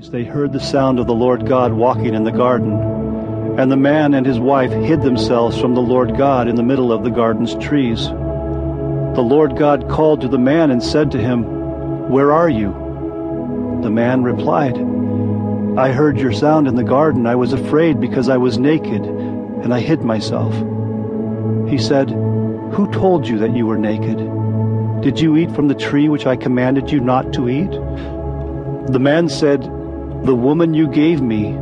They heard the sound of the Lord God walking in the garden. And the man and his wife hid themselves from the Lord God in the middle of the garden's trees. The Lord God called to the man and said to him, Where are you? The man replied, I heard your sound in the garden. I was afraid because I was naked, and I hid myself. He said, Who told you that you were naked? Did you eat from the tree which I commanded you not to eat? The man said, The woman you gave me,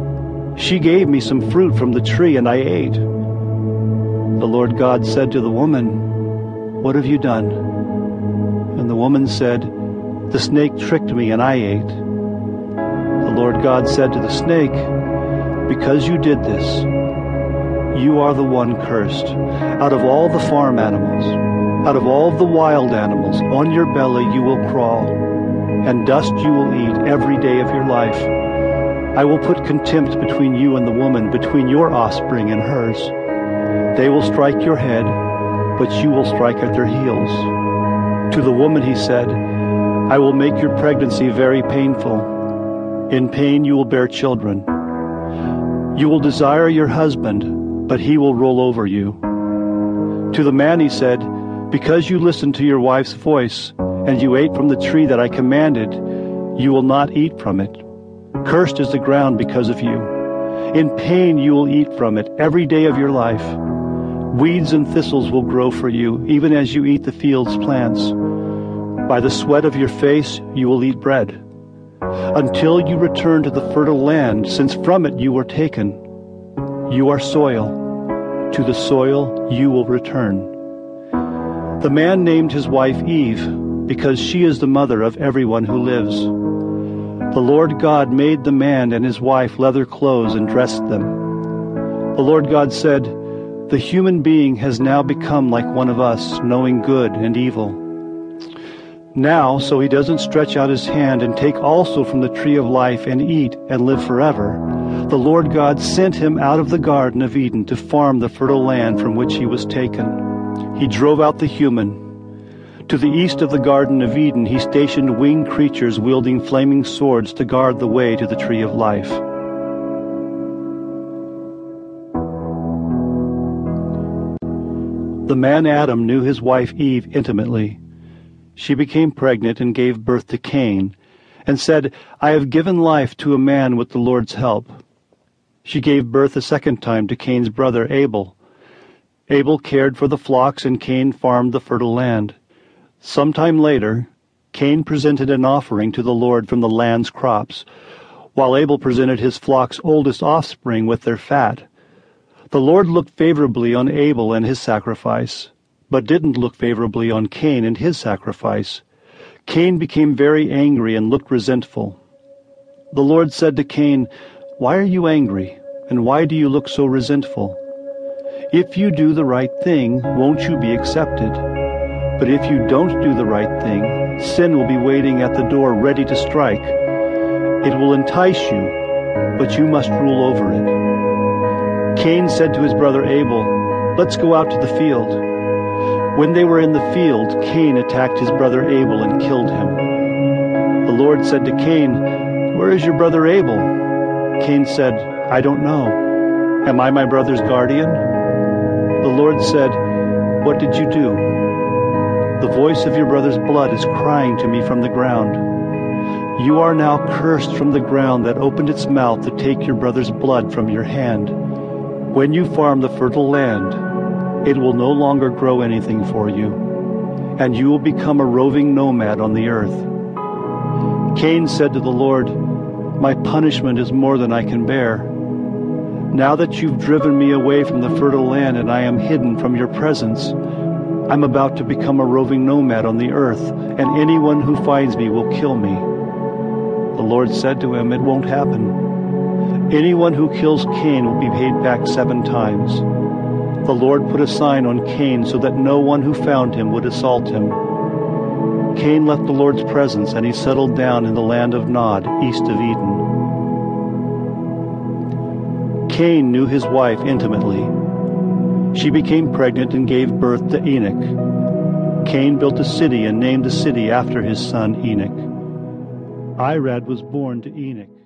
she gave me some fruit from the tree, and I ate. The Lord God said to the woman, What have you done? And the woman said, The snake tricked me, and I ate. The Lord God said to the snake, Because you did this, you are the one cursed. Out of all the farm animals, out of all the wild animals, on your belly you will crawl, and dust you will eat every day of your life. I will put contempt between you and the woman, between your offspring and hers. They will strike your head, but you will strike at their heels. To the woman he said, I will make your pregnancy very painful. In pain you will bear children. You will desire your husband, but he will rule over you. To the man he said, Because you listened to your wife's voice, and you ate from the tree that I commanded, you will not eat from it. Cursed is the ground because of you. In pain you will eat from it every day of your life. Weeds and thistles will grow for you, even as you eat the field's plants. By the sweat of your face you will eat bread, until you return to the fertile land, since from it you were taken. You are soil. To the soil you will return. The man named his wife Eve, because she is the mother of everyone who lives. The Lord God made the man and his wife leather clothes and dressed them. The Lord God said, The human being has now become like one of us, knowing good and evil. Now, so he doesn't stretch out his hand and take also from the tree of life and eat and live forever, the Lord God sent him out of the Garden of Eden to farm the fertile land from which he was taken. He drove out the human. To the east of the Garden of Eden, he stationed winged creatures wielding flaming swords to guard the way to the tree of life. The man Adam knew his wife Eve intimately. She became pregnant and gave birth to Cain, and said, I have given life to a man with the Lord's help. She gave birth a second time to Cain's brother Abel. Abel cared for the flocks, and Cain farmed the fertile land. Some time later, Cain presented an offering to the Lord from the land's crops, while Abel presented his flock's oldest offspring with their fat. The Lord looked favorably on Abel and his sacrifice, but didn't look favorably on Cain and his sacrifice. Cain became very angry and looked resentful. The Lord said to Cain, why are you angry, and why do you look so resentful? If you do the right thing, won't you be accepted? But if you don't do the right thing, sin will be waiting at the door ready to strike. It will entice you, but you must rule over it. Cain said to his brother Abel, Let's go out to the field. When they were in the field, Cain attacked his brother Abel and killed him. The Lord said to Cain, Where is your brother Abel? Cain said, I don't know. Am I my brother's guardian? The Lord said, What did you do? The voice of your brother's blood is crying to me from the ground. You are now cursed from the ground that opened its mouth to take your brother's blood from your hand. When you farm the fertile land, it will no longer grow anything for you, and you will become a roving nomad on the earth. Cain said to the Lord, my punishment is more than I can bear. Now that you've driven me away from the fertile land and I am hidden from your presence, I'm about to become a roving nomad on the earth, and anyone who finds me will kill me. The Lord said to him, It won't happen. Anyone who kills Cain will be paid back seven times. The Lord put a sign on Cain so that no one who found him would assault him. Cain left the Lord's presence and he settled down in the land of Nod, east of Eden. Cain knew his wife intimately. She became pregnant and gave birth to Enoch. Cain built a city and named the city after his son Enoch. Irad was born to Enoch.